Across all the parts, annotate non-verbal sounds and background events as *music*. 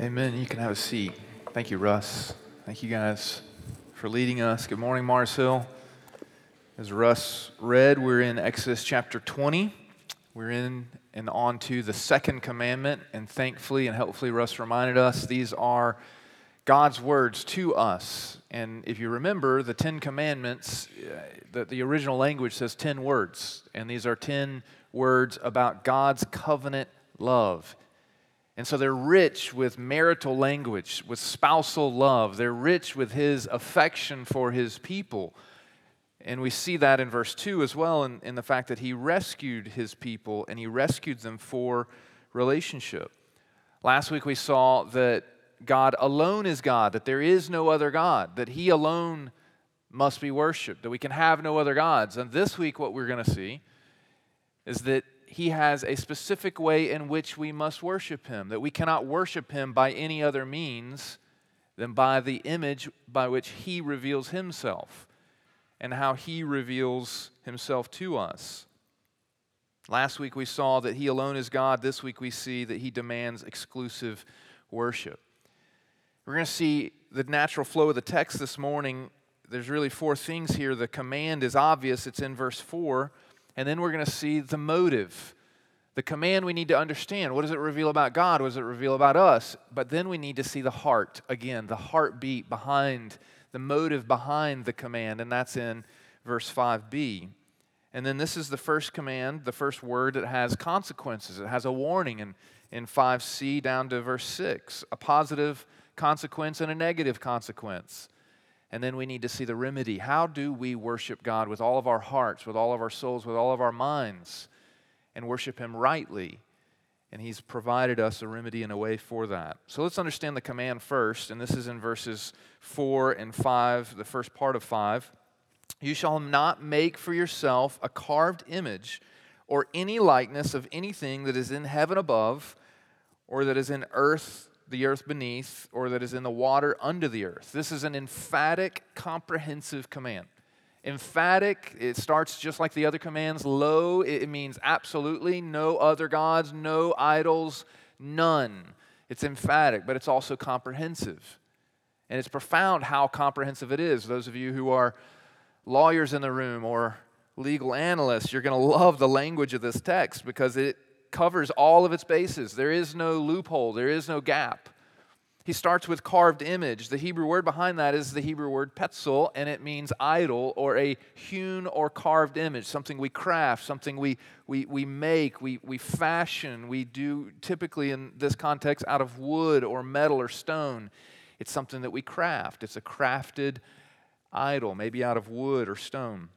Amen. You can have a seat. Thank you, Russ. Thank you guys for leading us. Good morning, Mars Hill. As Russ read, we're in Exodus chapter 20. We're in and on to the second commandment, and thankfully and helpfully, Russ reminded us these are God's words to us. And if you remember, the Ten Commandments, uh, the, the original language says 10 words, and these are 10 words about God's covenant love. And so they're rich with marital language, with spousal love. They're rich with his affection for his people. And we see that in verse 2 as well, in, in the fact that he rescued his people and he rescued them for relationship. Last week we saw that God alone is God, that there is no other God, that he alone must be worshiped, that we can have no other gods. And this week, what we're going to see is that he has a specific way in which we must worship him, that we cannot worship him by any other means than by the image by which he reveals himself and how he reveals himself to us. Last week we saw that he alone is God. This week we see that he demands exclusive worship. We're going to see the natural flow of the text this morning. There's really four things here. The command is obvious, it's in verse 4. And then we're going to see the motive. The command we need to understand. What does it reveal about God? What does it reveal about us? But then we need to see the heart again, the heartbeat behind, the motive behind the command. And that's in verse 5b. And then this is the first command, the first word that has consequences. It has a warning in, in 5c down to verse 6 a positive consequence and a negative consequence. And then we need to see the remedy. How do we worship God with all of our hearts, with all of our souls, with all of our minds, and worship Him rightly? And He's provided us a remedy and a way for that. So let's understand the command first. And this is in verses 4 and 5, the first part of 5. You shall not make for yourself a carved image or any likeness of anything that is in heaven above, or that is in earth the earth beneath, or that is in the water under the earth. This is an emphatic, comprehensive command. Emphatic, it starts just like the other commands. Lo, it means absolutely no other gods, no idols, none. It's emphatic, but it's also comprehensive. And it's profound how comprehensive it is. Those of you who are lawyers in the room or legal analysts, you're going to love the language of this text because it covers all of its bases. There is no loophole, there is no gap. He starts with carved image. The Hebrew word behind that is the Hebrew word pesel, and it means idol or a hewn or carved image, something we craft, something we, we, we make, we, we fashion. We do typically in this context out of wood or metal or stone. It's something that we craft. It's a crafted idol, maybe out of wood or stone,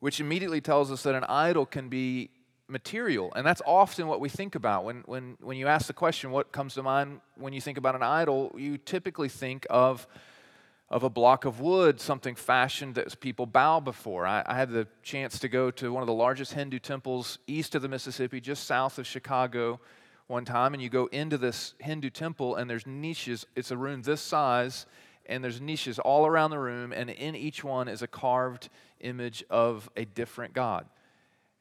which immediately tells us that an idol can be material. And that's often what we think about. When, when, when you ask the question, what comes to mind when you think about an idol, you typically think of, of a block of wood, something fashioned that people bow before. I, I had the chance to go to one of the largest Hindu temples east of the Mississippi, just south of Chicago, one time. And you go into this Hindu temple, and there's niches. It's a room this size. And there's niches all around the room, and in each one is a carved image of a different God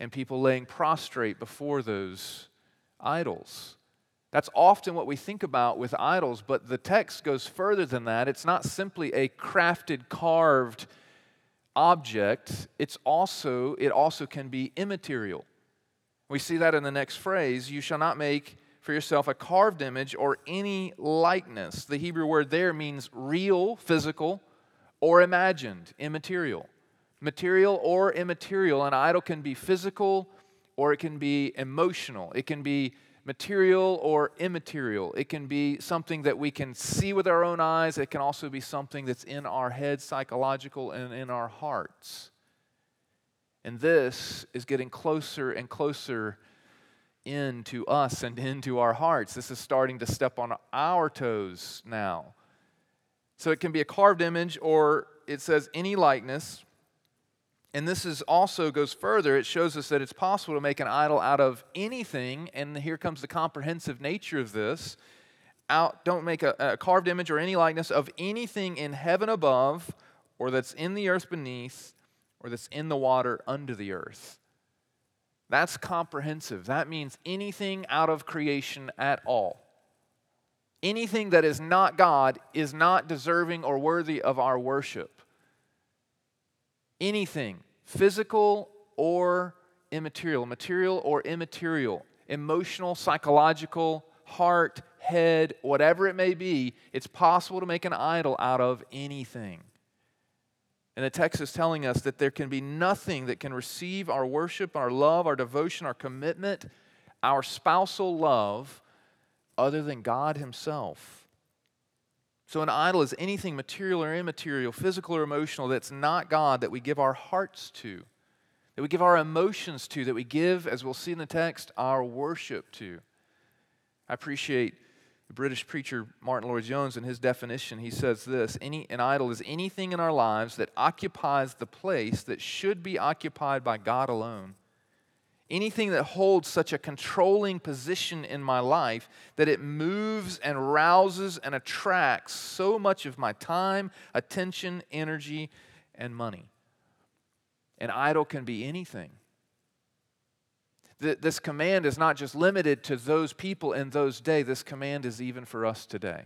and people laying prostrate before those idols. That's often what we think about with idols, but the text goes further than that. It's not simply a crafted, carved object, it's also, it also can be immaterial. We see that in the next phrase you shall not make for yourself a carved image or any likeness. The Hebrew word there means real, physical, or imagined, immaterial material or immaterial. An idol can be physical or it can be emotional. It can be material or immaterial. It can be something that we can see with our own eyes. It can also be something that's in our heads, psychological, and in our hearts. And this is getting closer and closer into us and into our hearts. This is starting to step on our toes now. So it can be a carved image or it says any likeness. And this is also goes further. It shows us that it's possible to make an idol out of anything. And here comes the comprehensive nature of this. Out, don't make a, a carved image or any likeness of anything in heaven above, or that's in the earth beneath, or that's in the water under the earth. That's comprehensive. That means anything out of creation at all. Anything that is not God is not deserving or worthy of our worship. Anything, physical or immaterial, material or immaterial, emotional, psychological, heart, head, whatever it may be, it's possible to make an idol out of anything. And the text is telling us that there can be nothing that can receive our worship, our love, our devotion, our commitment, our spousal love other than God Himself. So, an idol is anything material or immaterial, physical or emotional, that's not God that we give our hearts to, that we give our emotions to, that we give, as we'll see in the text, our worship to. I appreciate the British preacher Martyn Lloyd-Jones in his definition. He says this Any, An idol is anything in our lives that occupies the place that should be occupied by God alone anything that holds such a controlling position in my life that it moves and rouses and attracts so much of my time, attention, energy, and money. An idol can be anything. This command is not just limited to those people in those days, this command is even for us today.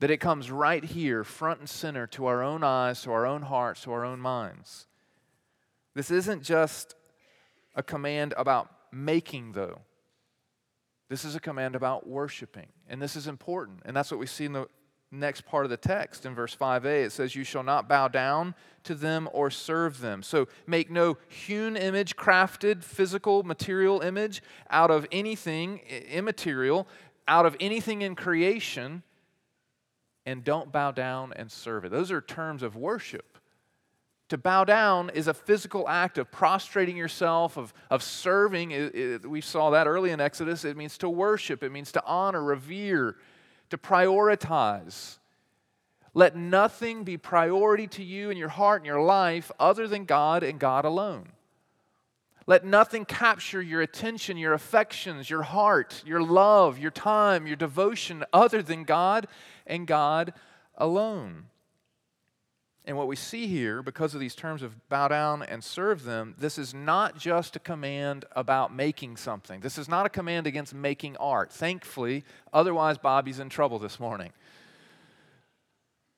That it comes right here, front and center, to our own eyes, to our own hearts, to our own minds. This isn't just a command about making, though. This is a command about worshiping. And this is important. And that's what we see in the next part of the text in verse 5a. It says, You shall not bow down to them or serve them. So make no hewn image, crafted, physical, material image out of anything immaterial, out of anything in creation, and don't bow down and serve it. Those are terms of worship. To bow down is a physical act of prostrating yourself, of, of serving. It, it, we saw that early in Exodus. It means to worship, it means to honor, revere, to prioritize. Let nothing be priority to you in your heart and your life other than God and God alone. Let nothing capture your attention, your affections, your heart, your love, your time, your devotion other than God and God alone. And what we see here, because of these terms of bow down and serve them, this is not just a command about making something. This is not a command against making art. Thankfully, otherwise, Bobby's in trouble this morning.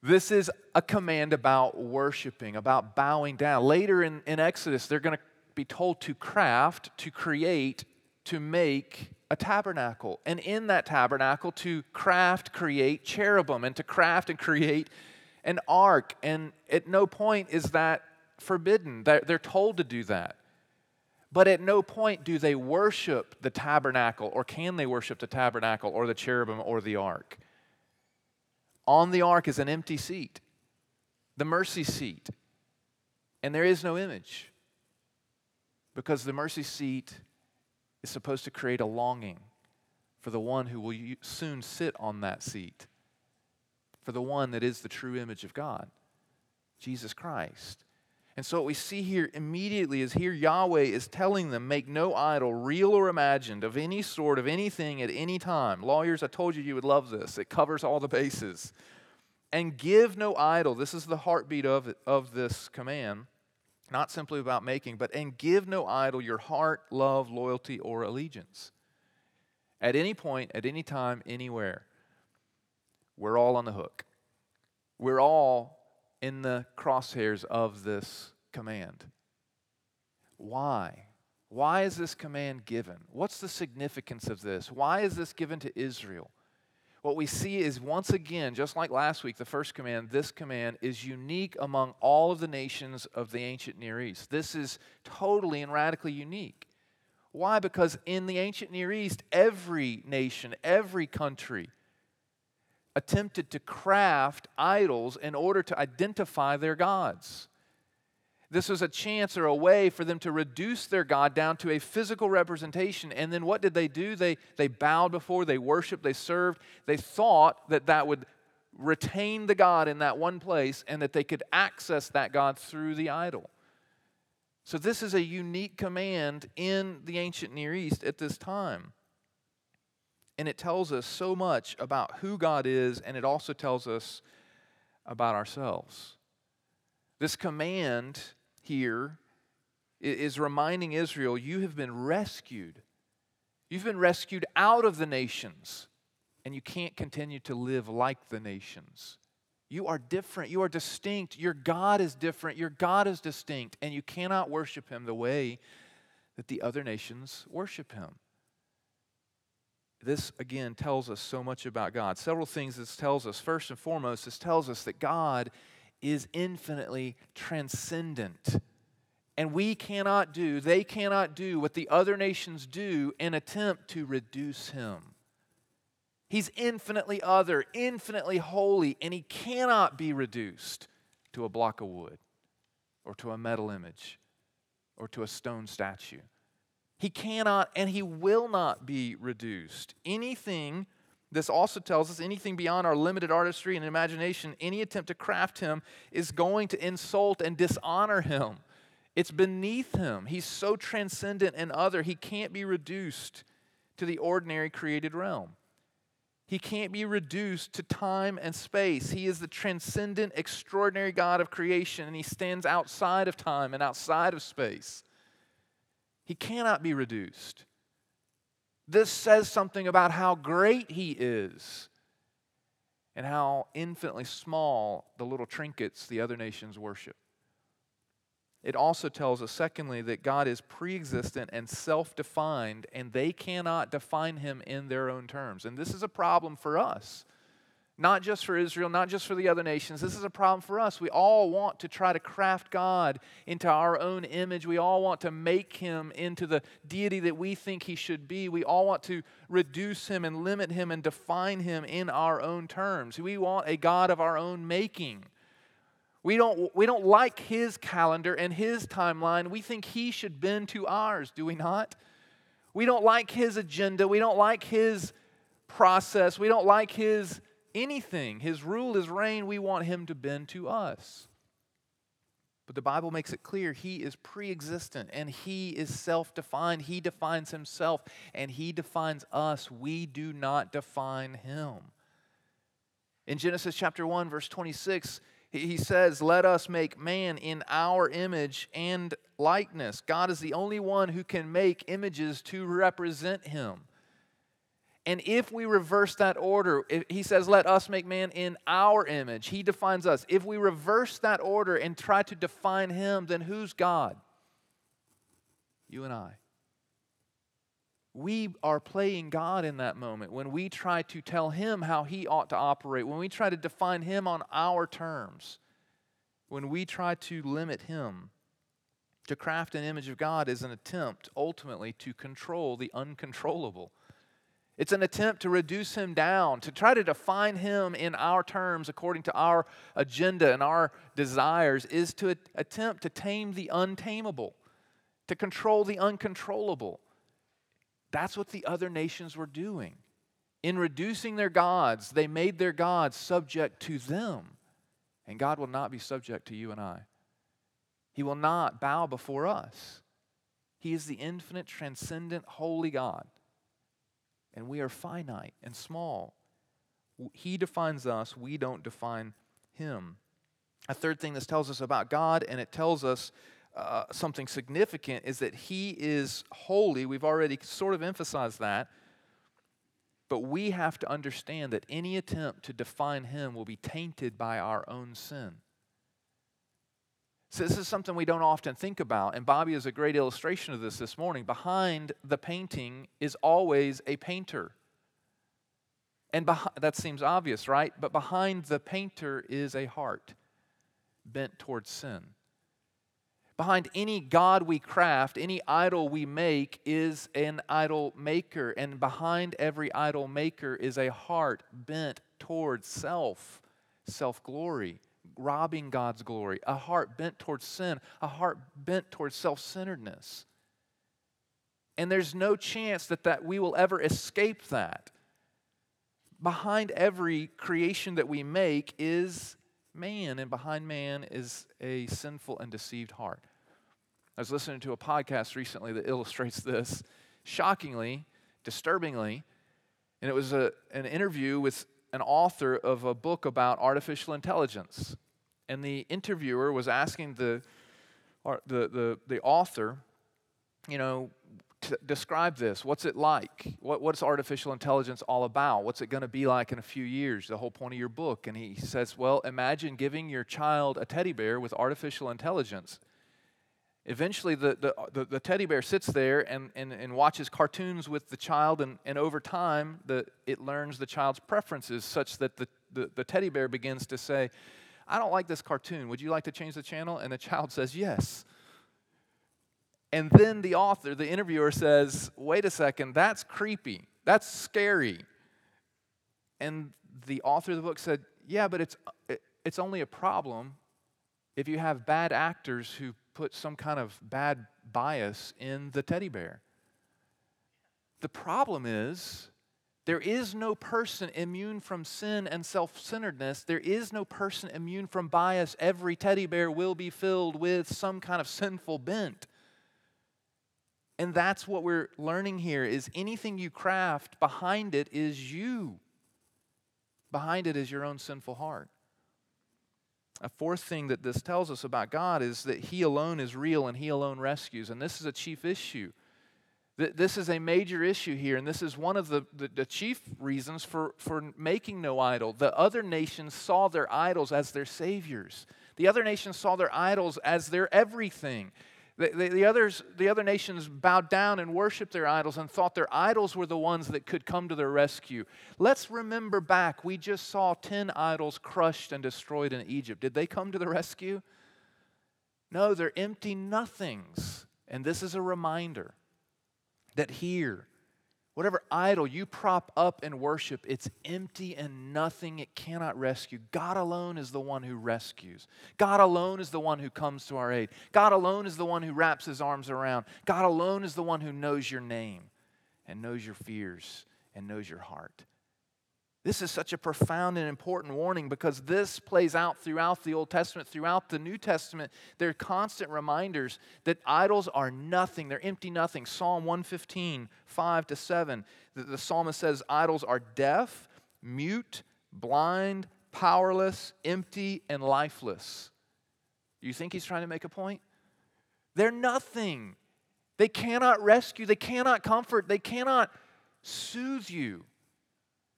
This is a command about worshiping, about bowing down. Later in, in Exodus, they're going to be told to craft, to create, to make a tabernacle. And in that tabernacle, to craft, create cherubim, and to craft and create an ark, and at no point is that forbidden. They're told to do that. But at no point do they worship the tabernacle, or can they worship the tabernacle, or the cherubim, or the ark. On the ark is an empty seat, the mercy seat, and there is no image because the mercy seat is supposed to create a longing for the one who will soon sit on that seat for the one that is the true image of God, Jesus Christ. And so, what we see here immediately is here Yahweh is telling them, make no idol, real or imagined, of any sort, of anything at any time. Lawyers, I told you you would love this. It covers all the bases. And give no idol. This is the heartbeat of, of this command. Not simply about making, but and give no idol your heart, love, loyalty, or allegiance. At any point, at any time, anywhere we're all on the hook. We're all in the crosshairs of this command. Why? Why is this command given? What's the significance of this? Why is this given to Israel? What we see is once again, just like last week, the first command, this command is unique among all of the nations of the ancient Near East. This is totally and radically unique. Why? Because in the ancient Near East, every nation, every country, attempted to craft idols in order to identify their gods. This was a chance or a way for them to reduce their God down to a physical representation. And then what did they do? They, they bowed before, they worshiped, they served. They thought that that would retain the God in that one place and that they could access that God through the idol. So, this is a unique command in the ancient Near East at this time. And it tells us so much about who God is, and it also tells us about ourselves. This command here is reminding Israel you have been rescued. You've been rescued out of the nations, and you can't continue to live like the nations. You are different. You are distinct. Your God is different. Your God is distinct. And you cannot worship Him the way that the other nations worship Him. This, again, tells us so much about God. Several things this tells us. First and foremost, this tells us that God is infinitely transcendent. And we cannot do, they cannot do what the other nations do in attempt to reduce him. He's infinitely other, infinitely holy, and he cannot be reduced to a block of wood or to a metal image or to a stone statue. He cannot and he will not be reduced. Anything, this also tells us, anything beyond our limited artistry and imagination, any attempt to craft him is going to insult and dishonor him. It's beneath him. He's so transcendent and other, he can't be reduced to the ordinary created realm. He can't be reduced to time and space. He is the transcendent, extraordinary God of creation, and he stands outside of time and outside of space. He cannot be reduced. This says something about how great he is and how infinitely small the little trinkets the other nations worship. It also tells us, secondly, that God is pre existent and self defined, and they cannot define him in their own terms. And this is a problem for us. Not just for Israel, not just for the other nations. This is a problem for us. We all want to try to craft God into our own image. We all want to make him into the deity that we think he should be. We all want to reduce him and limit him and define him in our own terms. We want a God of our own making. We don't, we don't like his calendar and his timeline. We think he should bend to ours, do we not? We don't like his agenda. We don't like his process. We don't like his anything. His rule, his reign, we want him to bend to us. But the Bible makes it clear he is pre existent and he is self defined. He defines himself and he defines us. We do not define him. In Genesis chapter 1, verse 26, he says, Let us make man in our image and likeness. God is the only one who can make images to represent him. And if we reverse that order, he says, Let us make man in our image. He defines us. If we reverse that order and try to define him, then who's God? You and I. We are playing God in that moment when we try to tell him how he ought to operate, when we try to define him on our terms, when we try to limit him. To craft an image of God is an attempt ultimately to control the uncontrollable. It's an attempt to reduce him down, to try to define him in our terms according to our agenda and our desires, is to attempt to tame the untamable, to control the uncontrollable. That's what the other nations were doing. In reducing their gods, they made their gods subject to them. And God will not be subject to you and I. He will not bow before us. He is the infinite, transcendent, holy God. And we are finite and small. He defines us, we don't define Him. A third thing this tells us about God, and it tells us uh, something significant is that he is holy. We've already sort of emphasized that. But we have to understand that any attempt to define him will be tainted by our own sin. So, this is something we don't often think about, and Bobby is a great illustration of this this morning. Behind the painting is always a painter. And behind, that seems obvious, right? But behind the painter is a heart bent towards sin. Behind any God we craft, any idol we make, is an idol maker. And behind every idol maker is a heart bent towards self, self glory, robbing God's glory, a heart bent towards sin, a heart bent towards self centeredness. And there's no chance that, that we will ever escape that. Behind every creation that we make is man, and behind man is a sinful and deceived heart. I was listening to a podcast recently that illustrates this shockingly, disturbingly, and it was a, an interview with an author of a book about artificial intelligence. And the interviewer was asking the, the, the, the author, you know, describe this. What's it like? What, what's artificial intelligence all about? What's it going to be like in a few years? The whole point of your book. And he says, Well, imagine giving your child a teddy bear with artificial intelligence. Eventually, the, the, the, the teddy bear sits there and, and, and watches cartoons with the child, and, and over time, the, it learns the child's preferences such that the, the, the teddy bear begins to say, I don't like this cartoon. Would you like to change the channel? And the child says, Yes. And then the author, the interviewer says, Wait a second, that's creepy. That's scary. And the author of the book said, Yeah, but it's, it's only a problem if you have bad actors who put some kind of bad bias in the teddy bear. The problem is, there is no person immune from sin and self centeredness. There is no person immune from bias. Every teddy bear will be filled with some kind of sinful bent. And that's what we're learning here is anything you craft behind it is you. Behind it is your own sinful heart. A fourth thing that this tells us about God is that He alone is real and He alone rescues. And this is a chief issue. This is a major issue here, and this is one of the, the, the, chief reasons for, for making no idol. The other nations saw their idols as their saviors, the other nations saw their idols as their everything. The, the, the, others, the other nations bowed down and worshiped their idols and thought their idols were the ones that could come to their rescue. Let's remember back. We just saw 10 idols crushed and destroyed in Egypt. Did they come to the rescue? No, they're empty nothings. And this is a reminder that here, Whatever idol you prop up and worship, it's empty and nothing. It cannot rescue. God alone is the one who rescues. God alone is the one who comes to our aid. God alone is the one who wraps his arms around. God alone is the one who knows your name and knows your fears and knows your heart. This is such a profound and important warning because this plays out throughout the Old Testament, throughout the New Testament. There are constant reminders that idols are nothing, they're empty nothing. Psalm 115, 5 to 7. The, the psalmist says, Idols are deaf, mute, blind, powerless, empty, and lifeless. You think he's trying to make a point? They're nothing. They cannot rescue, they cannot comfort, they cannot soothe you.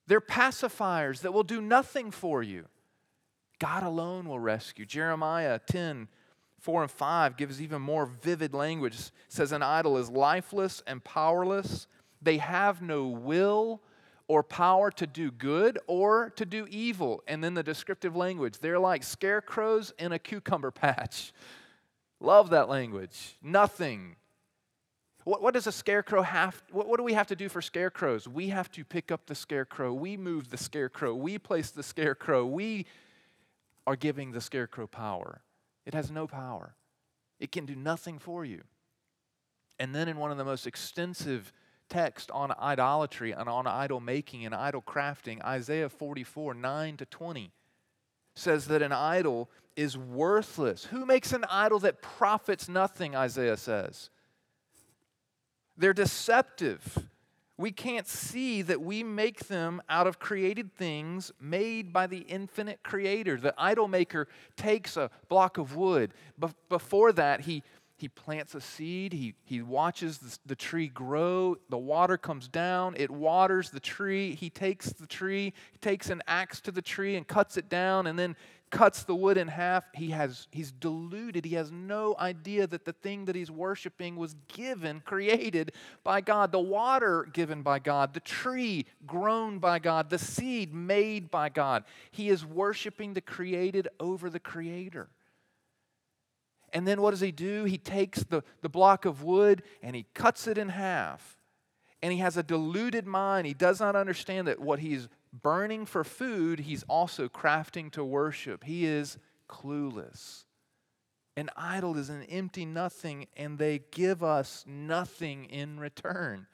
They're pacifiers that will do nothing for you. God alone will rescue. Jeremiah 10, 4 and 5 gives even more vivid language. It says, An idol is lifeless and powerless. They have no will or power to do good or to do evil. And then the descriptive language they're like scarecrows in a cucumber patch. *laughs* Love that language. Nothing what, what does a scarecrow have? What, what do we have to do for scarecrows? We have to pick up the scarecrow. We move the scarecrow. We place the scarecrow. We are giving the scarecrow power. It has no power, it can do nothing for you. And then, in one of the most extensive texts on idolatry and on idol making and idol crafting, Isaiah 44 9 to 20 says that an idol is worthless. Who makes an idol that profits nothing, Isaiah says? They're deceptive. We can't see that we make them out of created things made by the infinite creator. The idol maker takes a block of wood. Be- before that, he, he plants a seed, he, he watches the, the tree grow, the water comes down, it waters the tree. He takes the tree, he takes an axe to the tree and cuts it down, and then cuts the wood in half, he has, he's deluded. He has no idea that the thing that he's worshiping was given, created by God. The water given by God, the tree grown by God, the seed made by God. He is worshiping the created over the creator. And then what does he do? He takes the, the block of wood and he cuts it in half. And he has a deluded mind. He does not understand that what he's burning for food, he's also crafting to worship. He is clueless. An idol is an empty nothing, and they give us nothing in return.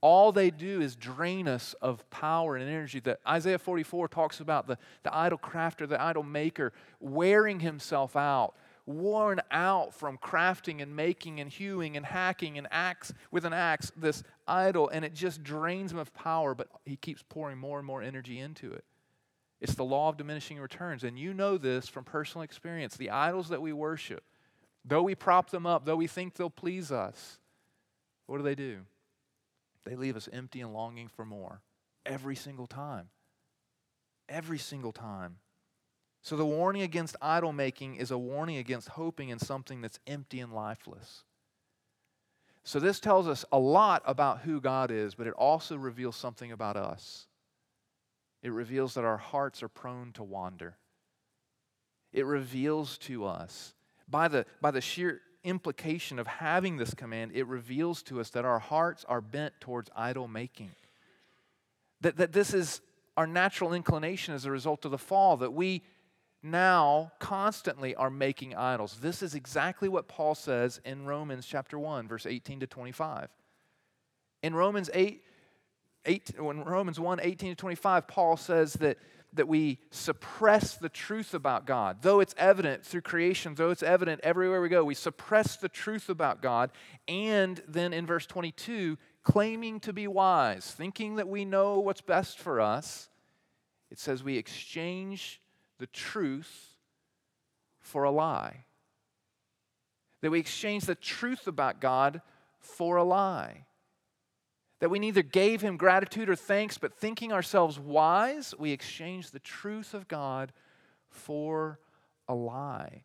All they do is drain us of power and energy. That Isaiah 44 talks about the, the idol crafter, the idol maker, wearing himself out worn out from crafting and making and hewing and hacking and axe with an axe this idol and it just drains him of power but he keeps pouring more and more energy into it it's the law of diminishing returns and you know this from personal experience the idols that we worship though we prop them up though we think they'll please us what do they do? They leave us empty and longing for more every single time. Every single time. So the warning against idol making is a warning against hoping in something that's empty and lifeless. So this tells us a lot about who God is, but it also reveals something about us. It reveals that our hearts are prone to wander. It reveals to us, by the, by the sheer implication of having this command, it reveals to us that our hearts are bent towards idol making. That, that this is our natural inclination as a result of the fall, that we now constantly are making idols. This is exactly what Paul says in Romans chapter 1, verse 18 to 25. In Romans 8, 8 in Romans 1, 18 to 25, Paul says that, that we suppress the truth about God. Though it's evident through creation, though it's evident everywhere we go, we suppress the truth about God. And then in verse 22, claiming to be wise, thinking that we know what's best for us, it says we exchange the truth for a lie. That we exchange the truth about God for a lie. That we neither gave him gratitude or thanks, but thinking ourselves wise, we exchange the truth of God for a lie.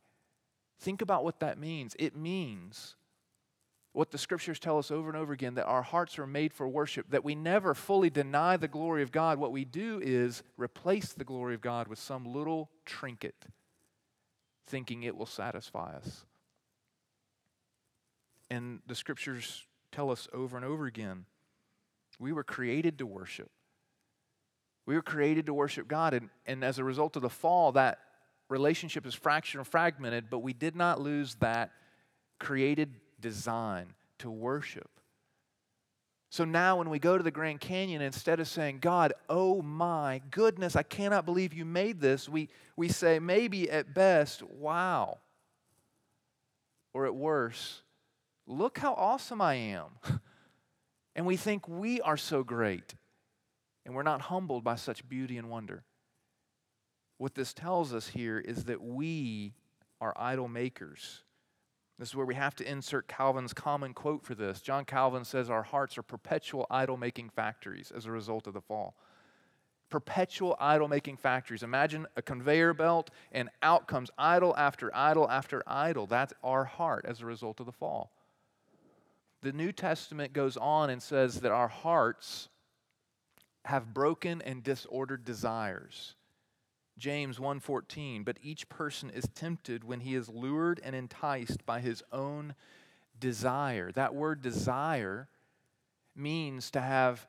Think about what that means. It means what the scriptures tell us over and over again that our hearts are made for worship, that we never fully deny the glory of God. What we do is replace the glory of God with some little trinket, thinking it will satisfy us. And the scriptures tell us over and over again we were created to worship. We were created to worship God, and, and as a result of the fall, that relationship is fractured and fragmented, but we did not lose that created design to worship. So now, when we go to the Grand Canyon, instead of saying, God, oh my goodness, I cannot believe you made this, we, we say, maybe at best, wow. Or at worst, look how awesome I am. *laughs* and we think we are so great. And we're not humbled by such beauty and wonder. What this tells us here is that we are idol makers. This is where we have to insert Calvin's common quote for this. John Calvin says our hearts are perpetual idol making factories as a result of the fall. Perpetual idol making factories. Imagine a conveyor belt, and out comes idol after idol after idol. That's our heart as a result of the fall. The New Testament goes on and says that our hearts have broken and disordered desires. James 1:14 but each person is tempted when he is lured and enticed by his own desire. That word desire means to have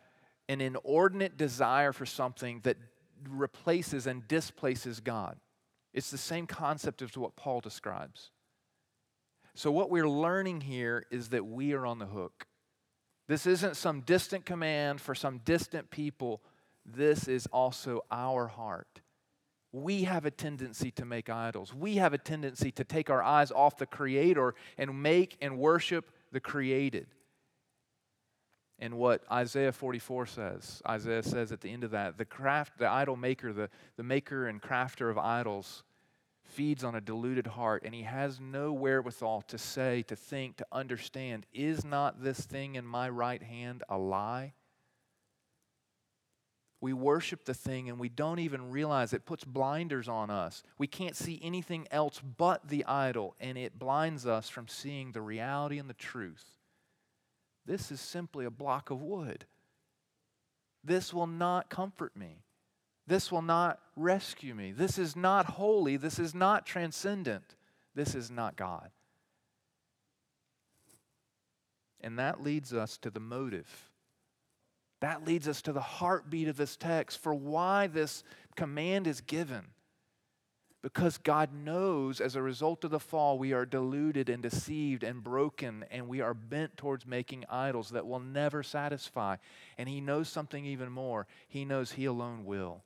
an inordinate desire for something that replaces and displaces God. It's the same concept as what Paul describes. So what we're learning here is that we are on the hook. This isn't some distant command for some distant people. This is also our heart we have a tendency to make idols. We have a tendency to take our eyes off the Creator and make and worship the created. And what Isaiah 44 says, Isaiah says at the end of that, the craft, the idol maker, the, the maker and crafter of idols, feeds on a deluded heart, and he has no wherewithal to say, to think, to understand, is not this thing in my right hand a lie? We worship the thing and we don't even realize it puts blinders on us. We can't see anything else but the idol, and it blinds us from seeing the reality and the truth. This is simply a block of wood. This will not comfort me. This will not rescue me. This is not holy. This is not transcendent. This is not God. And that leads us to the motive that leads us to the heartbeat of this text for why this command is given. Because God knows as a result of the fall, we are deluded and deceived and broken, and we are bent towards making idols that will never satisfy. And He knows something even more. He knows He alone will.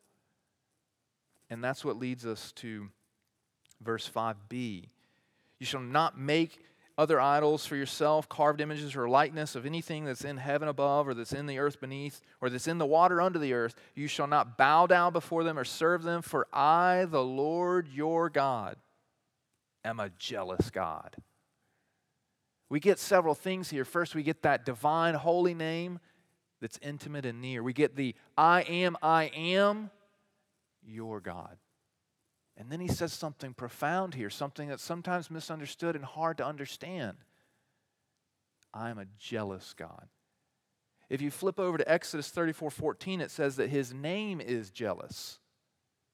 And that's what leads us to verse 5b. You shall not make other idols for yourself, carved images or likeness of anything that's in heaven above, or that's in the earth beneath, or that's in the water under the earth, you shall not bow down before them or serve them, for I, the Lord your God, am a jealous God. We get several things here. First, we get that divine holy name that's intimate and near. We get the I am, I am your God. And then he says something profound here, something that's sometimes misunderstood and hard to understand. I am a jealous God. If you flip over to Exodus 34 14, it says that his name is jealous.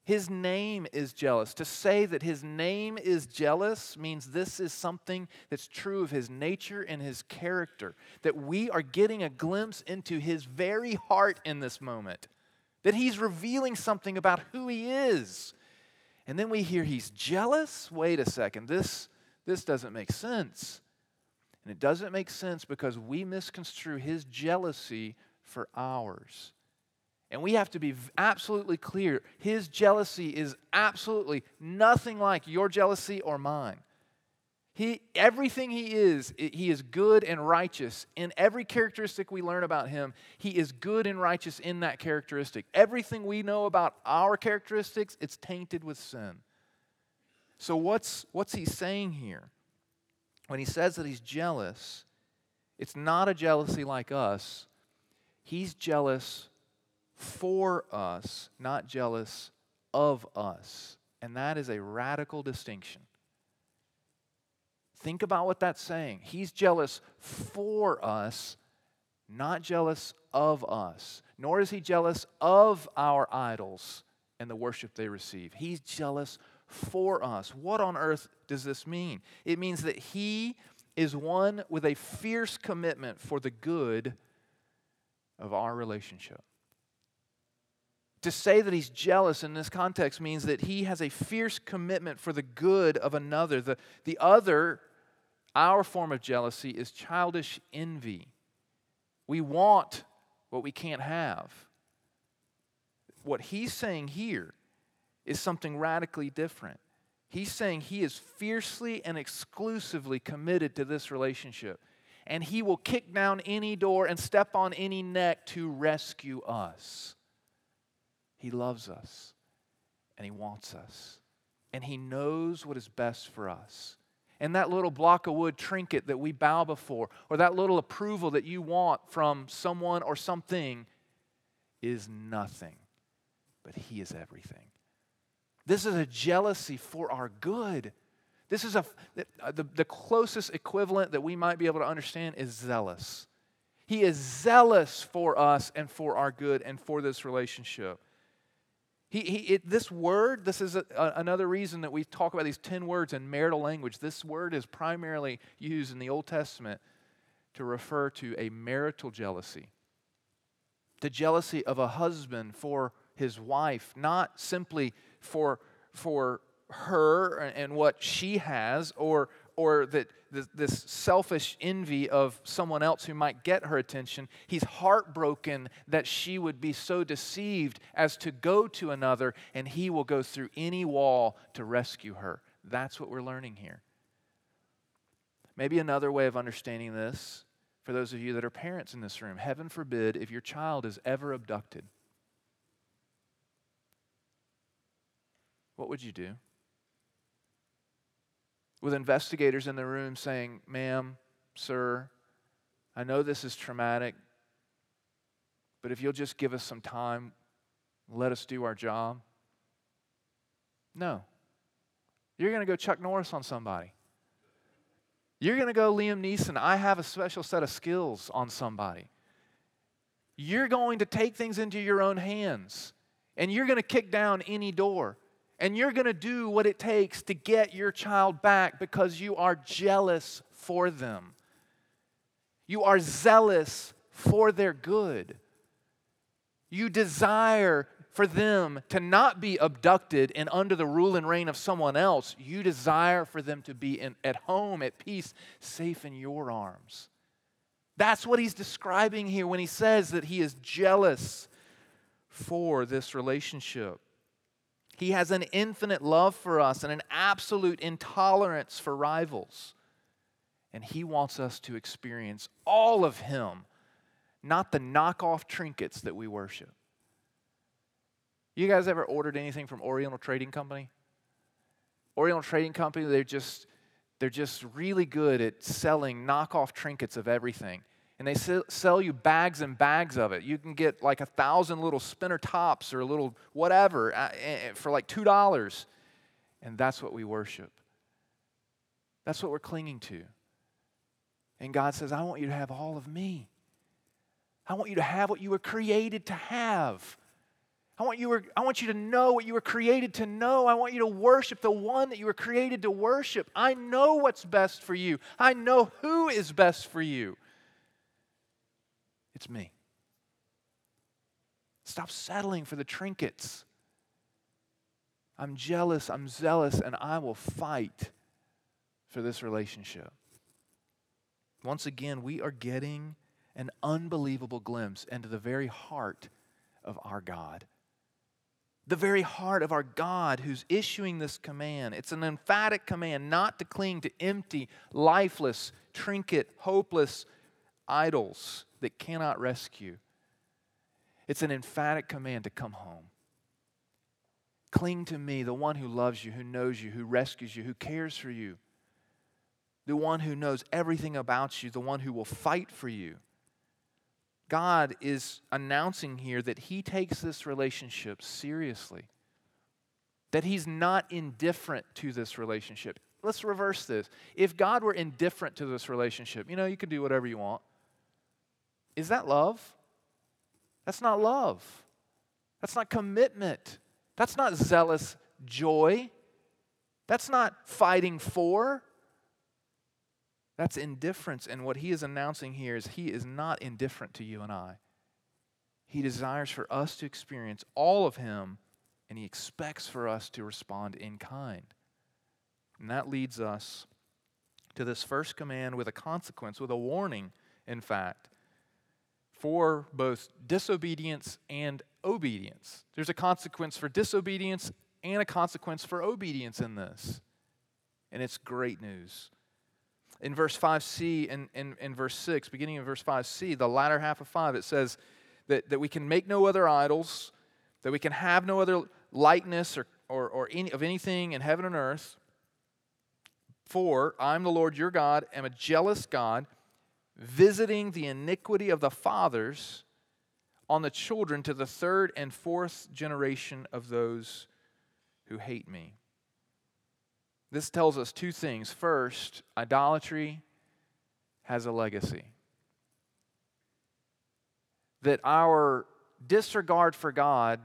His name is jealous. To say that his name is jealous means this is something that's true of his nature and his character. That we are getting a glimpse into his very heart in this moment. That he's revealing something about who he is. And then we hear he's jealous. Wait a second, this, this doesn't make sense. And it doesn't make sense because we misconstrue his jealousy for ours. And we have to be absolutely clear his jealousy is absolutely nothing like your jealousy or mine. He, everything he is, he is good and righteous. In every characteristic we learn about him, he is good and righteous in that characteristic. Everything we know about our characteristics, it's tainted with sin. So, what's, what's he saying here? When he says that he's jealous, it's not a jealousy like us. He's jealous for us, not jealous of us. And that is a radical distinction. Think about what that's saying. He's jealous for us, not jealous of us. Nor is he jealous of our idols and the worship they receive. He's jealous for us. What on earth does this mean? It means that he is one with a fierce commitment for the good of our relationship. To say that he's jealous in this context means that he has a fierce commitment for the good of another. The, the other, our form of jealousy, is childish envy. We want what we can't have. What he's saying here is something radically different. He's saying he is fiercely and exclusively committed to this relationship. And he will kick down any door and step on any neck to rescue us. He loves us and He wants us. And He knows what is best for us. And that little block of wood trinket that we bow before, or that little approval that you want from someone or something, is nothing. But He is everything. This is a jealousy for our good. This is a, the, the closest equivalent that we might be able to understand is zealous. He is zealous for us and for our good and for this relationship. He, he, it, this word, this is a, a, another reason that we talk about these 10 words in marital language. This word is primarily used in the Old Testament to refer to a marital jealousy. The jealousy of a husband for his wife, not simply for, for her and what she has or or that this selfish envy of someone else who might get her attention. He's heartbroken that she would be so deceived as to go to another, and he will go through any wall to rescue her. That's what we're learning here. Maybe another way of understanding this for those of you that are parents in this room heaven forbid if your child is ever abducted. What would you do? With investigators in the room saying, Ma'am, sir, I know this is traumatic, but if you'll just give us some time, let us do our job. No. You're going to go Chuck Norris on somebody. You're going to go Liam Neeson. I have a special set of skills on somebody. You're going to take things into your own hands and you're going to kick down any door. And you're going to do what it takes to get your child back because you are jealous for them. You are zealous for their good. You desire for them to not be abducted and under the rule and reign of someone else. You desire for them to be in, at home, at peace, safe in your arms. That's what he's describing here when he says that he is jealous for this relationship. He has an infinite love for us and an absolute intolerance for rivals. And He wants us to experience all of Him, not the knockoff trinkets that we worship. You guys ever ordered anything from Oriental Trading Company? Oriental Trading Company, they're just they're just really good at selling knockoff trinkets of everything. And they sell you bags and bags of it. You can get like a thousand little spinner tops or a little whatever uh, eh, eh, for like $2. And that's what we worship. That's what we're clinging to. And God says, I want you to have all of me. I want you to have what you were created to have. I want, you, I want you to know what you were created to know. I want you to worship the one that you were created to worship. I know what's best for you. I know who is best for you. It's me. Stop settling for the trinkets. I'm jealous, I'm zealous, and I will fight for this relationship. Once again, we are getting an unbelievable glimpse into the very heart of our God the very heart of our God who's issuing this command. It's an emphatic command not to cling to empty, lifeless, trinket, hopeless idols that cannot rescue. It's an emphatic command to come home. Cling to me, the one who loves you, who knows you, who rescues you, who cares for you, the one who knows everything about you, the one who will fight for you. God is announcing here that He takes this relationship seriously, that He's not indifferent to this relationship. Let's reverse this. If God were indifferent to this relationship, you know, you can do whatever you want. Is that love? That's not love. That's not commitment. That's not zealous joy. That's not fighting for. That's indifference. And what he is announcing here is he is not indifferent to you and I. He desires for us to experience all of him, and he expects for us to respond in kind. And that leads us to this first command with a consequence, with a warning, in fact, for both disobedience and obedience. There's a consequence for disobedience and a consequence for obedience in this. And it's great news in verse 5c and in, verse 6, beginning in verse 5c, the latter half of 5, it says that, that we can make no other idols, that we can have no other likeness or, or, or any, of anything in heaven and earth. For I'm the Lord your God, am a jealous God, visiting the iniquity of the fathers on the children to the third and fourth generation of those who hate me. This tells us two things. First, idolatry has a legacy. That our disregard for God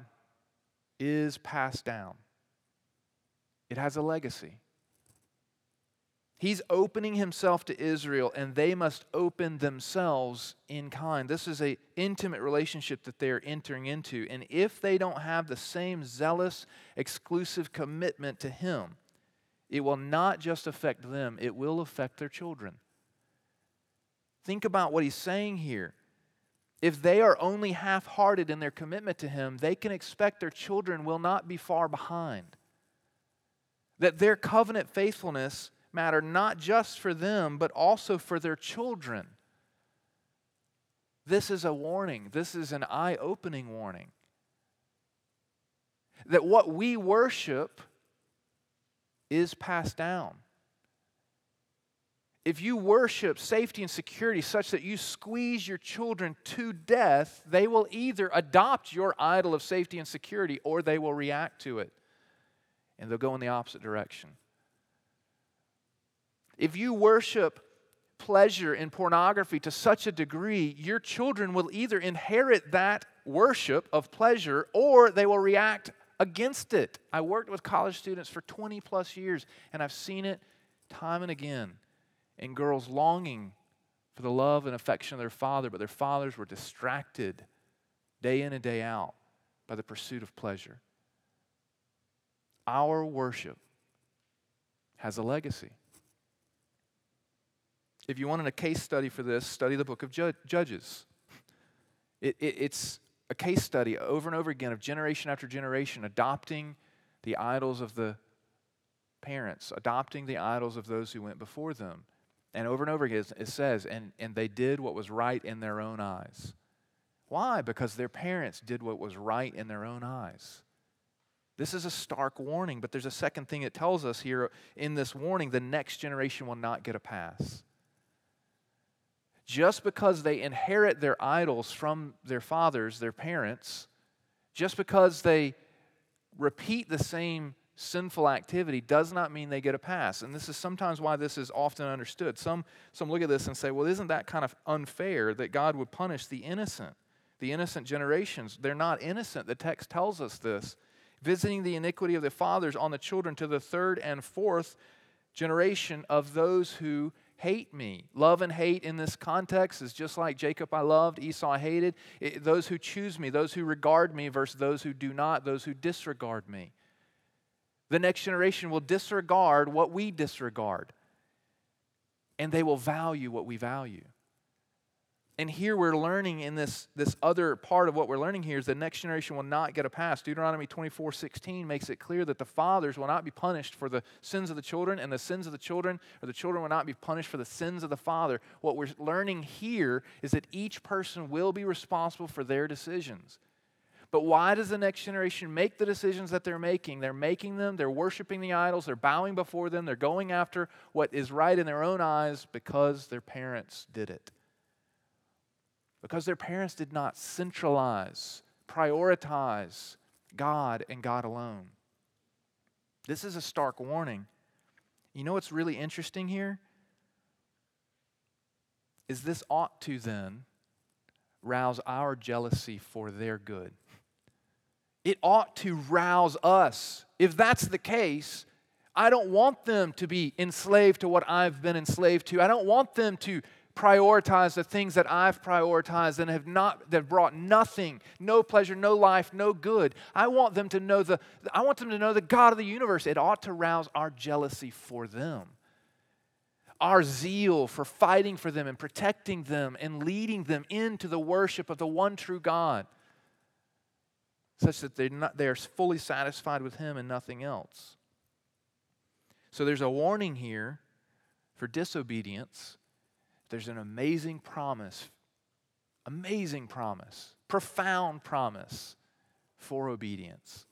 is passed down, it has a legacy. He's opening himself to Israel, and they must open themselves in kind. This is an intimate relationship that they are entering into. And if they don't have the same zealous, exclusive commitment to Him, it will not just affect them, it will affect their children. Think about what he's saying here. If they are only half hearted in their commitment to him, they can expect their children will not be far behind. That their covenant faithfulness matter not just for them, but also for their children. This is a warning. This is an eye opening warning. That what we worship is passed down. If you worship safety and security such that you squeeze your children to death, they will either adopt your idol of safety and security or they will react to it and they'll go in the opposite direction. If you worship pleasure in pornography to such a degree, your children will either inherit that worship of pleasure or they will react against it. I worked with college students for 20 plus years, and I've seen it time and again in girls longing for the love and affection of their father, but their fathers were distracted day in and day out by the pursuit of pleasure. Our worship has a legacy. If you wanted a case study for this, study the book of Judges. It, it, it's a case study over and over again of generation after generation adopting the idols of the parents, adopting the idols of those who went before them. And over and over again, it says, and, and they did what was right in their own eyes. Why? Because their parents did what was right in their own eyes. This is a stark warning, but there's a second thing it tells us here in this warning the next generation will not get a pass. Just because they inherit their idols from their fathers, their parents, just because they repeat the same sinful activity does not mean they get a pass. And this is sometimes why this is often understood. Some, some look at this and say, well, isn't that kind of unfair that God would punish the innocent? The innocent generations. They're not innocent. The text tells us this visiting the iniquity of the fathers on the children to the third and fourth generation of those who hate me. Love and hate in this context is just like Jacob I loved, Esau I hated. It, those who choose me, those who regard me versus those who do not, those who disregard me. The next generation will disregard what we disregard, and they will value what we value. And here we're learning in this, this other part of what we're learning here is the next generation will not get a pass. Deuteronomy 24 16 makes it clear that the fathers will not be punished for the sins of the children, and the sins of the children, or the children will not be punished for the sins of the father. What we're learning here is that each person will be responsible for their decisions. But why does the next generation make the decisions that they're making? They're making them, they're worshiping the idols, they're bowing before them, they're going after what is right in their own eyes because their parents did it because their parents did not centralize, prioritize God and God alone. This is a stark warning. You know what's really interesting here? Is this ought to then rouse our jealousy for their good. It ought to rouse us. If that's the case, I don't want them to be enslaved to what I've been enslaved to. I don't want them to prioritize the things that I've prioritized and have not that brought nothing, no pleasure, no life, no good. I want them to know the I want them to know the God of the universe. It ought to rouse our jealousy for them. Our zeal for fighting for them and protecting them and leading them into the worship of the one true God, such that they're not, they are fully satisfied with Him and nothing else. So there's a warning here for disobedience there's an amazing promise, amazing promise, profound promise for obedience.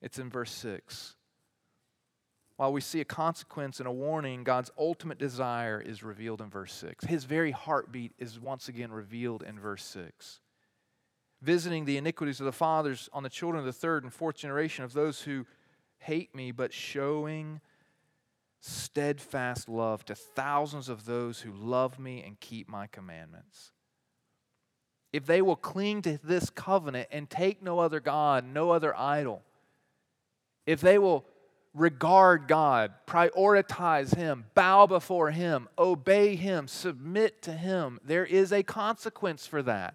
It's in verse 6. While we see a consequence and a warning, God's ultimate desire is revealed in verse 6. His very heartbeat is once again revealed in verse 6. Visiting the iniquities of the fathers on the children of the third and fourth generation of those who hate me, but showing steadfast love to thousands of those who love me and keep my commandments. If they will cling to this covenant and take no other God, no other idol, if they will regard God, prioritize Him, bow before Him, obey Him, submit to Him, there is a consequence for that,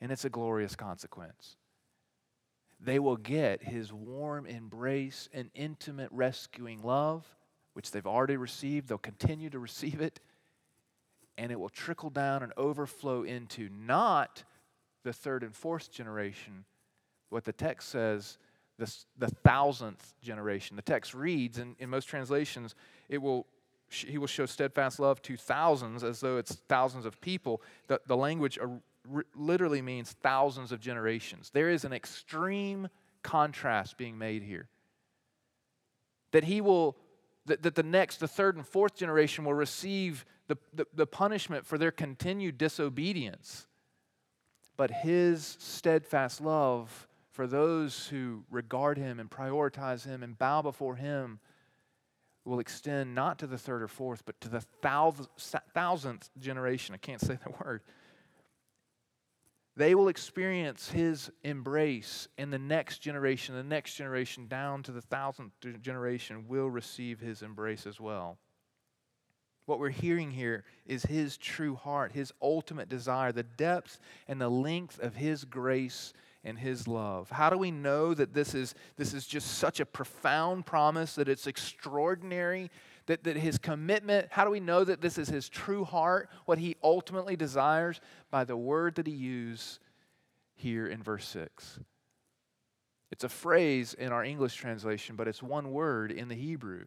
and it's a glorious consequence. They will get His warm embrace and intimate rescuing love which they've already received, they'll continue to receive it, and it will trickle down and overflow into not the third and fourth generation, what the text says, the, the thousandth generation. The text reads, in, in most translations, it will he will show steadfast love to thousands as though it's thousands of people. The, the language literally means thousands of generations. There is an extreme contrast being made here. That he will that, that the next, the third and fourth generation will receive the, the, the punishment for their continued disobedience. But his steadfast love for those who regard him and prioritize him and bow before him will extend not to the third or fourth, but to the thousandth generation. I can't say the *laughs* word. They will experience his embrace, and the next generation, the next generation, down to the thousandth generation, will receive his embrace as well. What we're hearing here is his true heart, his ultimate desire, the depth and the length of his grace and his love. How do we know that this is, this is just such a profound promise, that it's extraordinary, that, that his commitment, how do we know that this is his true heart, what he ultimately desires? By the word that he used here in verse 6. It's a phrase in our English translation, but it's one word in the Hebrew.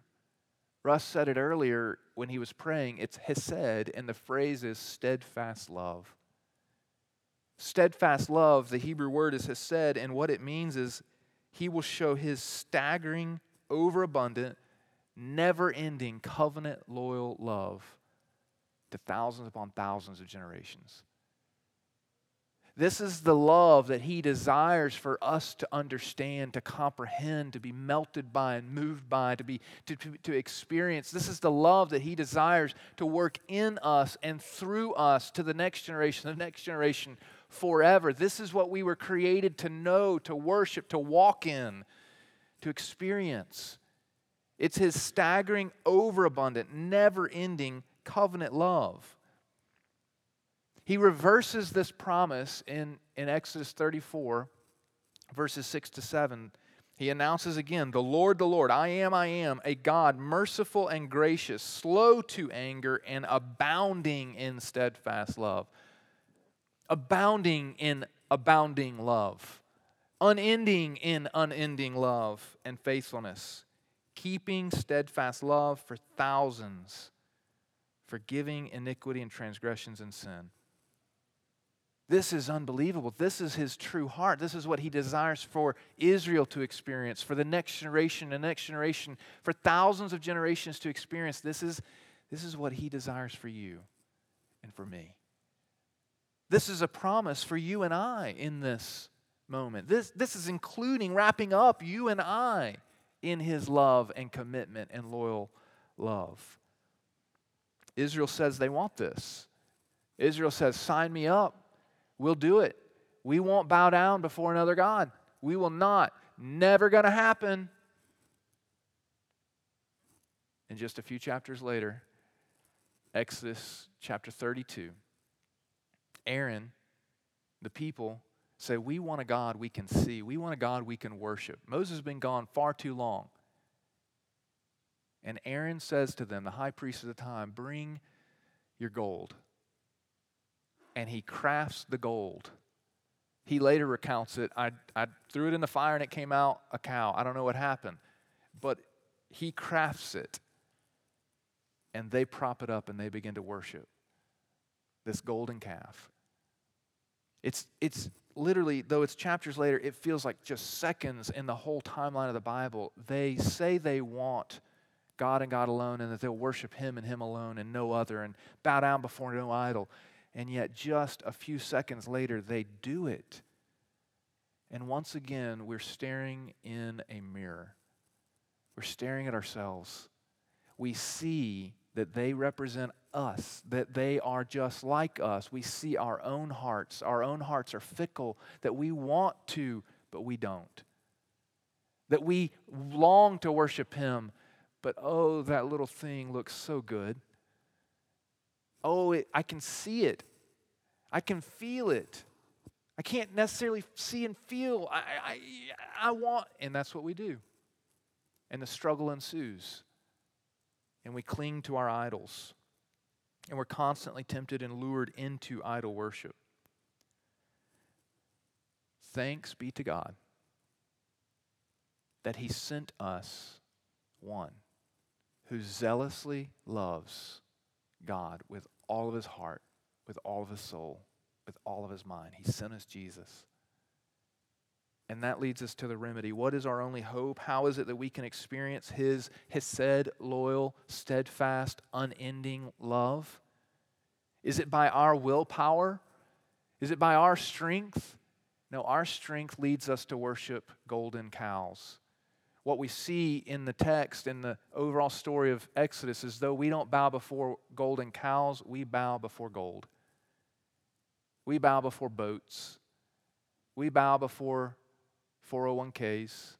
Russ said it earlier when he was praying. It's hesed, and the phrase is steadfast love. Steadfast love, the Hebrew word is hesed, and what it means is he will show his staggering, overabundant, never ending, covenant loyal love to thousands upon thousands of generations. This is the love that He desires for us to understand, to comprehend, to be melted by and moved by, to, be, to, to, to, experience. This is the love that He desires to work in us and through us to the next generation, the next generation forever. This is what we were created to know, to worship, to walk in, to experience. It's His staggering, overabundant, never ending covenant love. He reverses this promise in, in Exodus 34, verses 6 to 7. He announces again, The Lord, the Lord, I am, I am, a God merciful and gracious, slow to anger, and abounding in steadfast love. Abounding in abounding love. Unending in unending love and faithfulness. Keeping steadfast love for thousands. Forgiving iniquity and transgressions and sin this is unbelievable. This is his true heart. This is what he desires for Israel to experience, for the next generation, the next generation, for thousands of generations to experience. This is, this is what he desires for you and for me. This is a promise for you and I in this moment. This, this is including wrapping up you and I in his love and commitment and loyal love. Israel says they want this. Israel says, Sign me up. We'll do it. We won't bow down before another God. We will not. Never going to happen. And just a few chapters later, Exodus chapter 32, Aaron, the people, say, We want a God we can see. We want a God we can worship. Moses has been gone far too long. And Aaron says to them, the high priest of the time, Bring your gold and he crafts the gold. He later recounts it. I, I threw it in the fire and it came out a cow. I don't know what happened. But he crafts it. And they prop it up and they begin to worship this golden calf. It's, it's literally, though it's chapters later, it feels like just seconds in the whole timeline of the Bible. They say they want God and God alone and that they'll worship Him and Him alone and no other and bow down before no idol. And yet, just a few seconds later, they do it. And once again, we're staring in a mirror. We're staring at ourselves. We see that they represent us, that they are just like us. We see our own hearts. Our own hearts are fickle, that we want to, but we don't. That we long to worship Him, but oh, that little thing looks so good. Oh, it, I can see it. I can feel it. I can't necessarily see and feel. I, I, I want, and that's what we do. And the struggle ensues. And we cling to our idols. And we're constantly tempted and lured into idol worship. Thanks be to God that He sent us one who zealously loves God with all of his heart, with all of his soul, with all of his mind. He sent us Jesus. And that leads us to the remedy. What is our only hope? How is it that we can experience his said loyal, steadfast, unending love? Is it by our willpower? Is it by our strength? No, our strength leads us to worship golden cows what we see in the text, in the overall story of Exodus, is though we don't bow before golden cows, we bow before gold. We bow before boats. We bow before 401ks.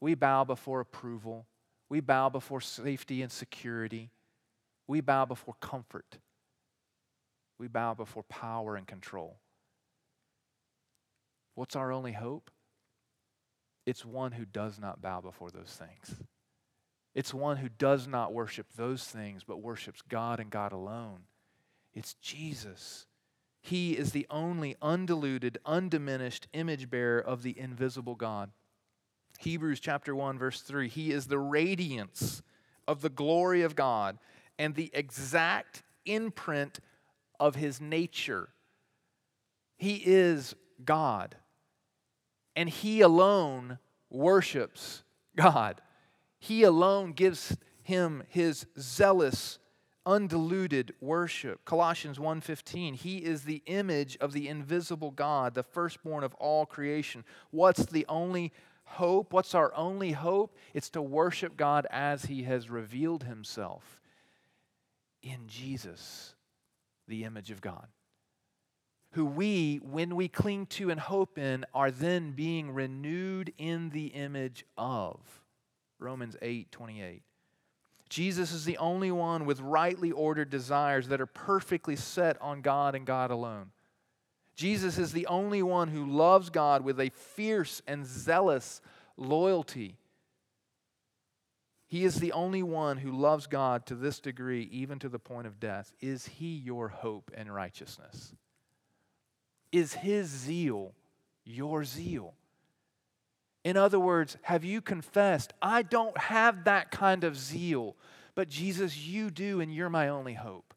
We bow before approval. We bow before safety and security. We bow before comfort. We bow before power and control. What's our only hope? It's one who does not bow before those things. It's one who does not worship those things, but worships God and God alone. It's Jesus. He is the only undiluted, undiminished image bearer of the invisible God. Hebrews chapter 1 verse 3, he is the radiance of the glory of God and the exact imprint of his nature. He is God and he alone worships God. He alone gives him his zealous undiluted worship. Colossians 1:15, he is the image of the invisible God, the firstborn of all creation. What's the only hope? What's our only hope? It's to worship God as he has revealed himself in Jesus, the image of God. Who we, when we cling to and hope in, are then being renewed in the image of. Romans 8 28. Jesus is the only one with rightly ordered desires that are perfectly set on God and God alone. Jesus is the only one who loves God with a fierce and zealous loyalty. He is the only one who loves God to this degree, even to the point of death. Is he your hope and righteousness? Is his zeal your zeal? In other words, have you confessed, I don't have that kind of zeal, but Jesus, you do, and you're my only hope?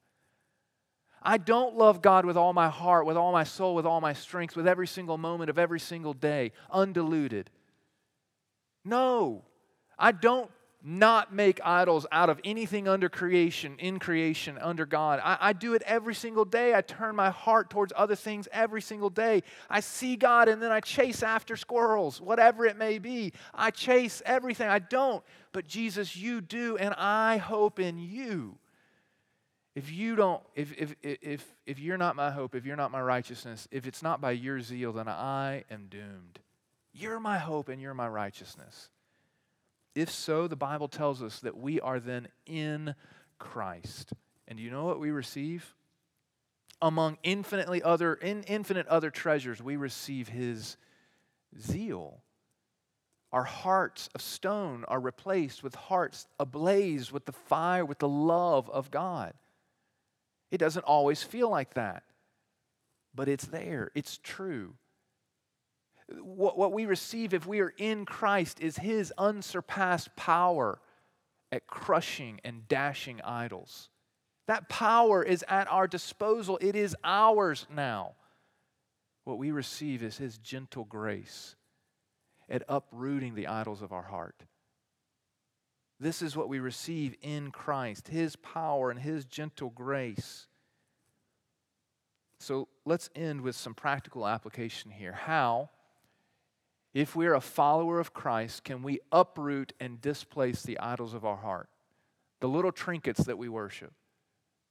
I don't love God with all my heart, with all my soul, with all my strength, with every single moment of every single day, undiluted. No, I don't not make idols out of anything under creation, in creation, under God. I, I, do it every single day. I turn my heart towards other things every single day. I see God and then I chase after squirrels, whatever it may be. I chase everything. I don't. But Jesus, you do, and I hope in you. If you don't, if, if, if, if you're not my hope, if you're not my righteousness, if it's not by your zeal, then I am doomed. You're my hope and you're my righteousness. If so, the Bible tells us that we are then in Christ. And do you know what we receive? Among infinitely other, in infinite other treasures, we receive his zeal. Our hearts of stone are replaced with hearts ablaze with the fire, with the love of God. It doesn't always feel like that, but it's there, it's true what, what we receive if we are in Christ is His unsurpassed power at crushing and dashing idols. That power is at our disposal, it is ours now. What we receive is His gentle grace at uprooting the idols of our heart. This is what we receive in Christ His power and His gentle grace. So let's end with some practical application here. How if we're a follower of Christ, can we uproot and displace the idols of our heart? The little trinkets that we worship,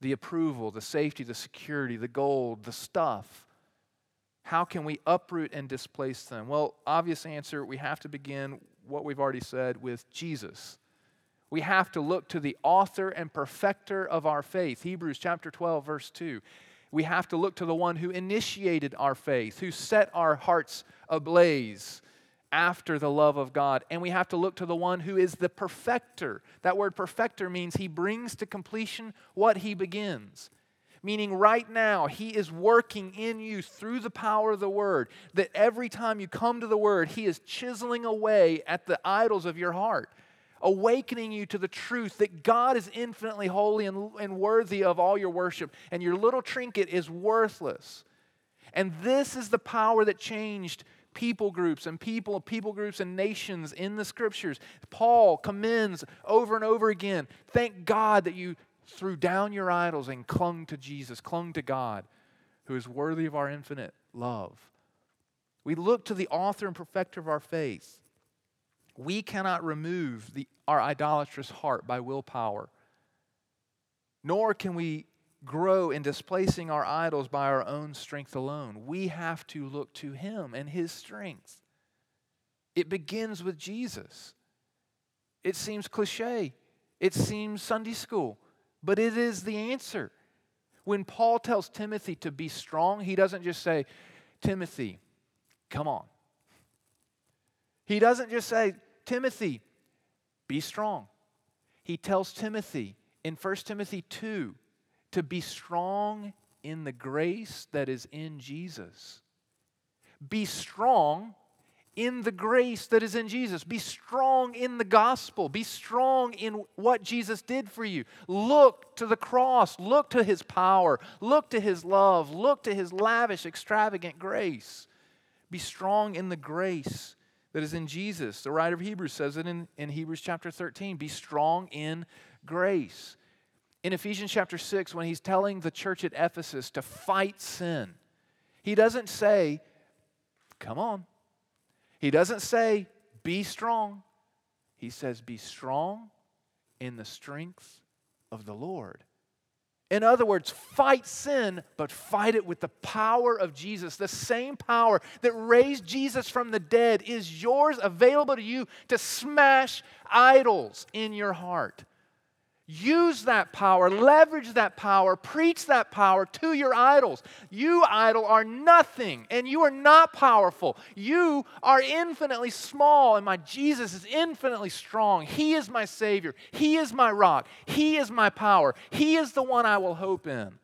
the approval, the safety, the security, the gold, the stuff. How can we uproot and displace them? Well, obvious answer we have to begin what we've already said with Jesus. We have to look to the author and perfecter of our faith. Hebrews chapter 12, verse 2. We have to look to the one who initiated our faith, who set our hearts ablaze, after the love of God. And we have to look to the one who is the perfecter. That word perfecter means he brings to completion what he begins. Meaning, right now, he is working in you through the power of the word. That every time you come to the word, he is chiseling away at the idols of your heart, awakening you to the truth that God is infinitely holy and, and worthy of all your worship, and your little trinket is worthless. And this is the power that changed people groups and people, people groups and nations in the scriptures. Paul commends over and over again. Thank God that you threw down your idols and clung to Jesus, clung to God, who is worthy of our infinite love. We look to the author and perfecter of our faith. We cannot remove the, our idolatrous heart by willpower, nor can we grow in displacing our idols by our own strength alone. We have to look to Him and His strength. It begins with Jesus. It seems cliche, it seems Sunday school, but it is the answer. When Paul tells Timothy to be strong, he doesn't just say, Timothy, come on. He doesn't just say, Timothy, be strong. He tells Timothy in 1 Timothy 2 to be strong in the grace that is in Jesus. Be strong in the grace that is in Jesus. Be strong in the gospel. Be strong in what Jesus did for you. Look to the cross. Look to his power. Look to his love. Look to his lavish, extravagant grace. Be strong in the grace that is in Jesus. The writer of Hebrews says it in, in Hebrews chapter 13 be strong in grace. In Ephesians chapter 6, when he's telling the church at Ephesus to fight sin, he doesn't say, come on. He doesn't say, be strong. He says, be strong in the strength of the Lord. In other words, fight sin, but fight it with the power of Jesus. The same power that raised Jesus from the dead is yours, available to you to smash idols in your heart. Use that power, leverage that power, preach that power to your idols. You, idol, are nothing and you are not powerful. You are infinitely small, and my Jesus is infinitely strong. He is my Savior, He is my rock, He is my power, He is the one I will hope in.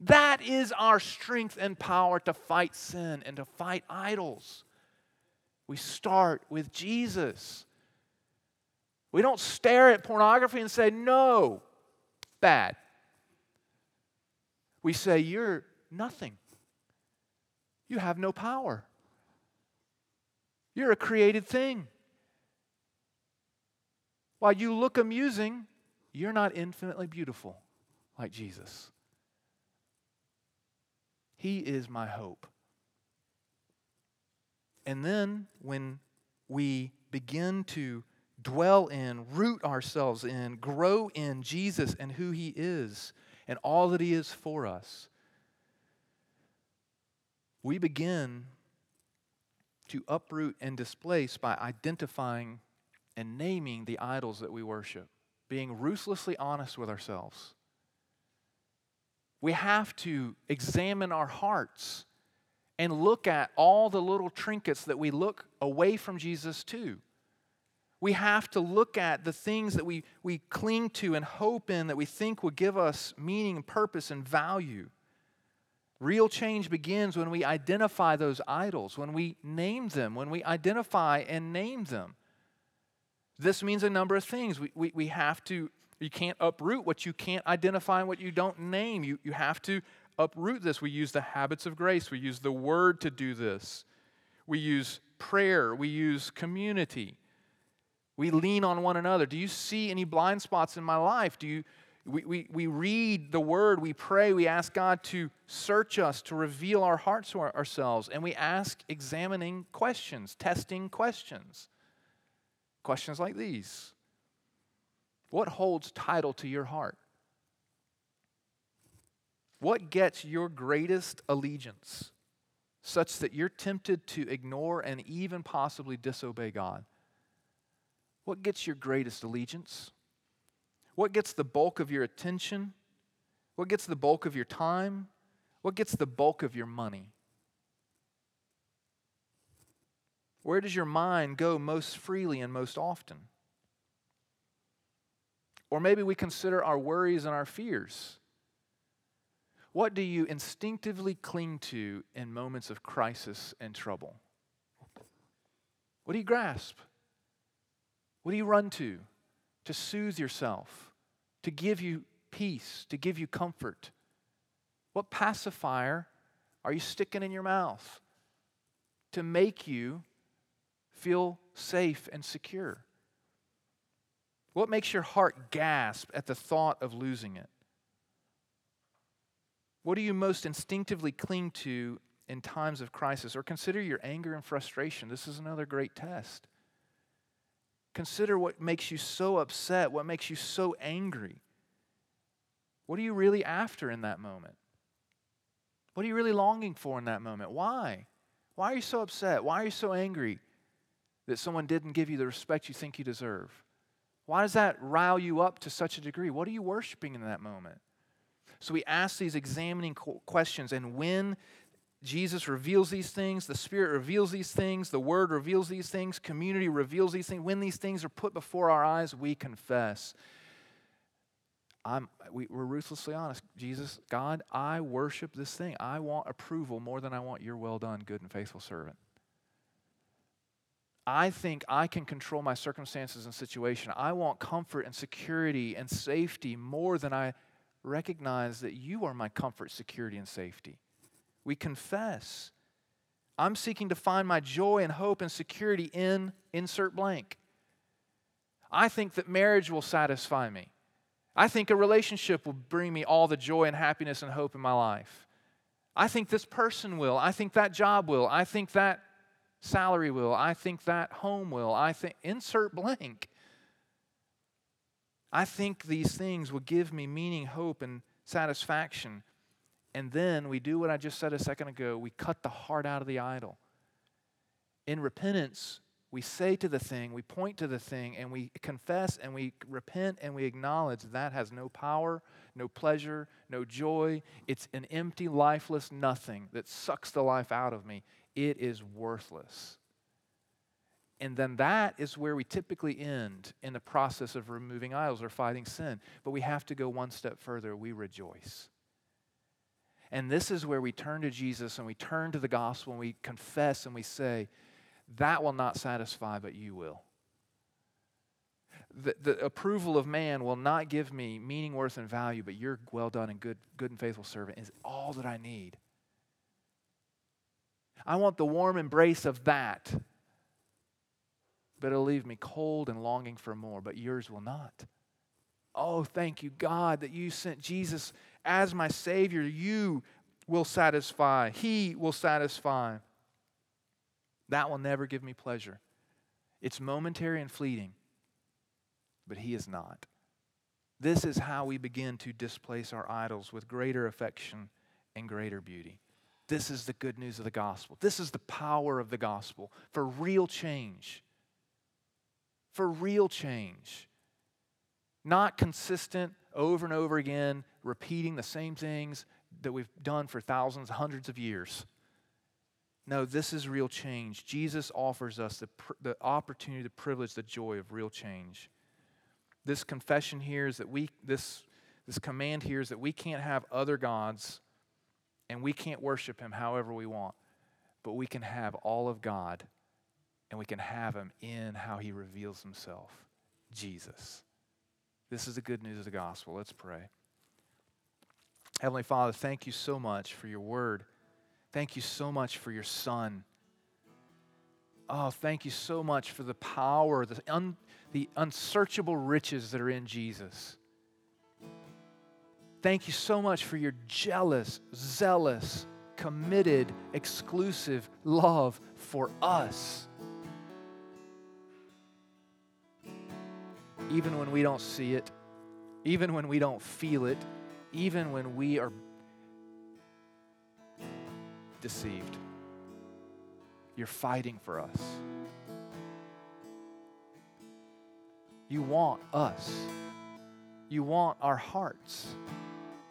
That is our strength and power to fight sin and to fight idols. We start with Jesus. We don't stare at pornography and say, no, bad. We say, you're nothing. You have no power. You're a created thing. While you look amusing, you're not infinitely beautiful like Jesus. He is my hope. And then when we begin to dwell in, root ourselves in, grow in Jesus and who He is and all that He is for us, we begin to uproot and displace by identifying and naming the idols that we worship, being ruthlessly honest with ourselves. We have to examine our hearts and look at all the little trinkets that we look away from Jesus to. We have to look at the things that we, we cling to and hope in that we think will give us meaning and purpose and value. Real change begins when we identify those idols, when we name them, when we identify and name them. This means a number of things. We, we, we have to, you can't uproot what you can't identify and what you don't name. You, you have to uproot this. We use the habits of grace, we use the word to do this, we use prayer, we use community. We lean on one another. Do you see any blind spots in my life? Do you, we, we, we read the word, we pray, we ask God to search us, to reveal our hearts to our, ourselves, and we ask examining questions, testing questions. Questions like these What holds title to your heart? What gets your greatest allegiance such that you're tempted to ignore and even possibly disobey God? What gets your greatest allegiance? What gets the bulk of your attention? What gets the bulk of your time? What gets the bulk of your money? Where does your mind go most freely and most often? Or maybe we consider our worries and our fears. What do you instinctively cling to in moments of crisis and trouble? What do you grasp? What do you run to? To soothe yourself, to give you peace, to give you comfort. What pacifier are you sticking in your mouth to make you feel safe and secure? What makes your heart gasp at the thought of losing it? What do you most instinctively cling to in times of crisis? Or consider your anger and frustration. This is another great test. Consider what makes you so upset, what makes you so angry. What are you really after in that moment? What are you really longing for in that moment? Why? Why are you so upset? Why are you so angry that someone didn't give you the respect you think you deserve? Why does that rile you up to such a degree? What are you worshiping in that moment? So we ask these examining questions, and when Jesus reveals these things, the Spirit reveals these things, the Word reveals these things, community reveals these things. When these things are put before our eyes, we confess. I'm, we, we're ruthlessly honest. Jesus, God, I worship this thing. I want approval more than I want your well done, good and faithful servant. I think I can control my circumstances and situation. I want comfort and security and safety more than I recognize that you are my comfort, security, and safety. We confess. I'm seeking to find my joy and hope and security in insert blank. I think that marriage will satisfy me. I think a relationship will bring me all the joy and happiness and hope in my life. I think this person will. I think that job will. I think that salary will. I think that home will. I think, insert blank. I think these things will give me meaning, hope, and satisfaction. And then we do what I just said a second ago we cut the heart out of the idol. In repentance, we say to the thing, we point to the thing, and we confess and we repent and we acknowledge that has no power, no pleasure, no joy. It's an empty, lifeless nothing that sucks the life out of me. It is worthless. And then that is where we typically end in the process of removing idols or fighting sin. But we have to go one step further. We rejoice. And this is where we turn to Jesus and we turn to the gospel and we confess and we say, That will not satisfy, but you will. The, the approval of man will not give me meaning, worth, and value, but your well done and good, good and faithful servant is all that I need. I want the warm embrace of that but it'll leave me cold and longing for more, but yours will not. Oh, thank you, God, that you sent Jesus as my Savior. You will satisfy, He will satisfy. That will never give me pleasure. It's momentary and fleeting, but He is not. This is how we begin to displace our idols with greater affection and greater beauty. This is the good news of the gospel. This is the power of the gospel for real change for real change. Not consistent over and over again, repeating the same things that we've done for thousands, hundreds of years. No, this is real change. Jesus offers us the, the opportunity, the privilege, the joy of real change. This confession here is that we, this, this command here is that we can't have other gods and we can't worship Him however we want, but we can have all of God and we can have him in how he reveals himself Jesus. This is the good news of the gospel. Let's pray. Heavenly Father, thank you so much for your word. Thank you so much for your son. Oh, thank you so much for the power, the, un, the unsearchable riches that are in Jesus. Thank you so much for your jealous, zealous, committed, exclusive love for us. Even when we don't see it, even when we don't feel it, even when we are deceived. You're fighting for us. You want us. You want our hearts.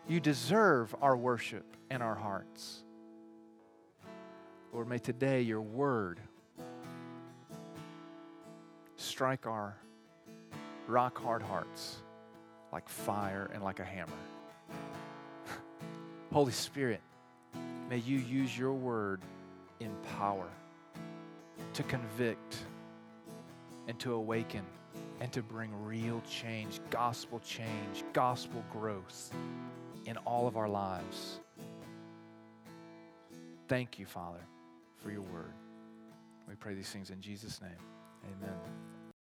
You deserve our worship and our hearts. Lord, may today your word strike our rock hard hearts like fire and like a hammer. *laughs* Holy Spirit, may you use your word in power to convict and to awaken and to bring real change, gospel change, gospel growth in all of our lives. Thank you, Father, for your word. We pray these things in Jesus' name. Amen.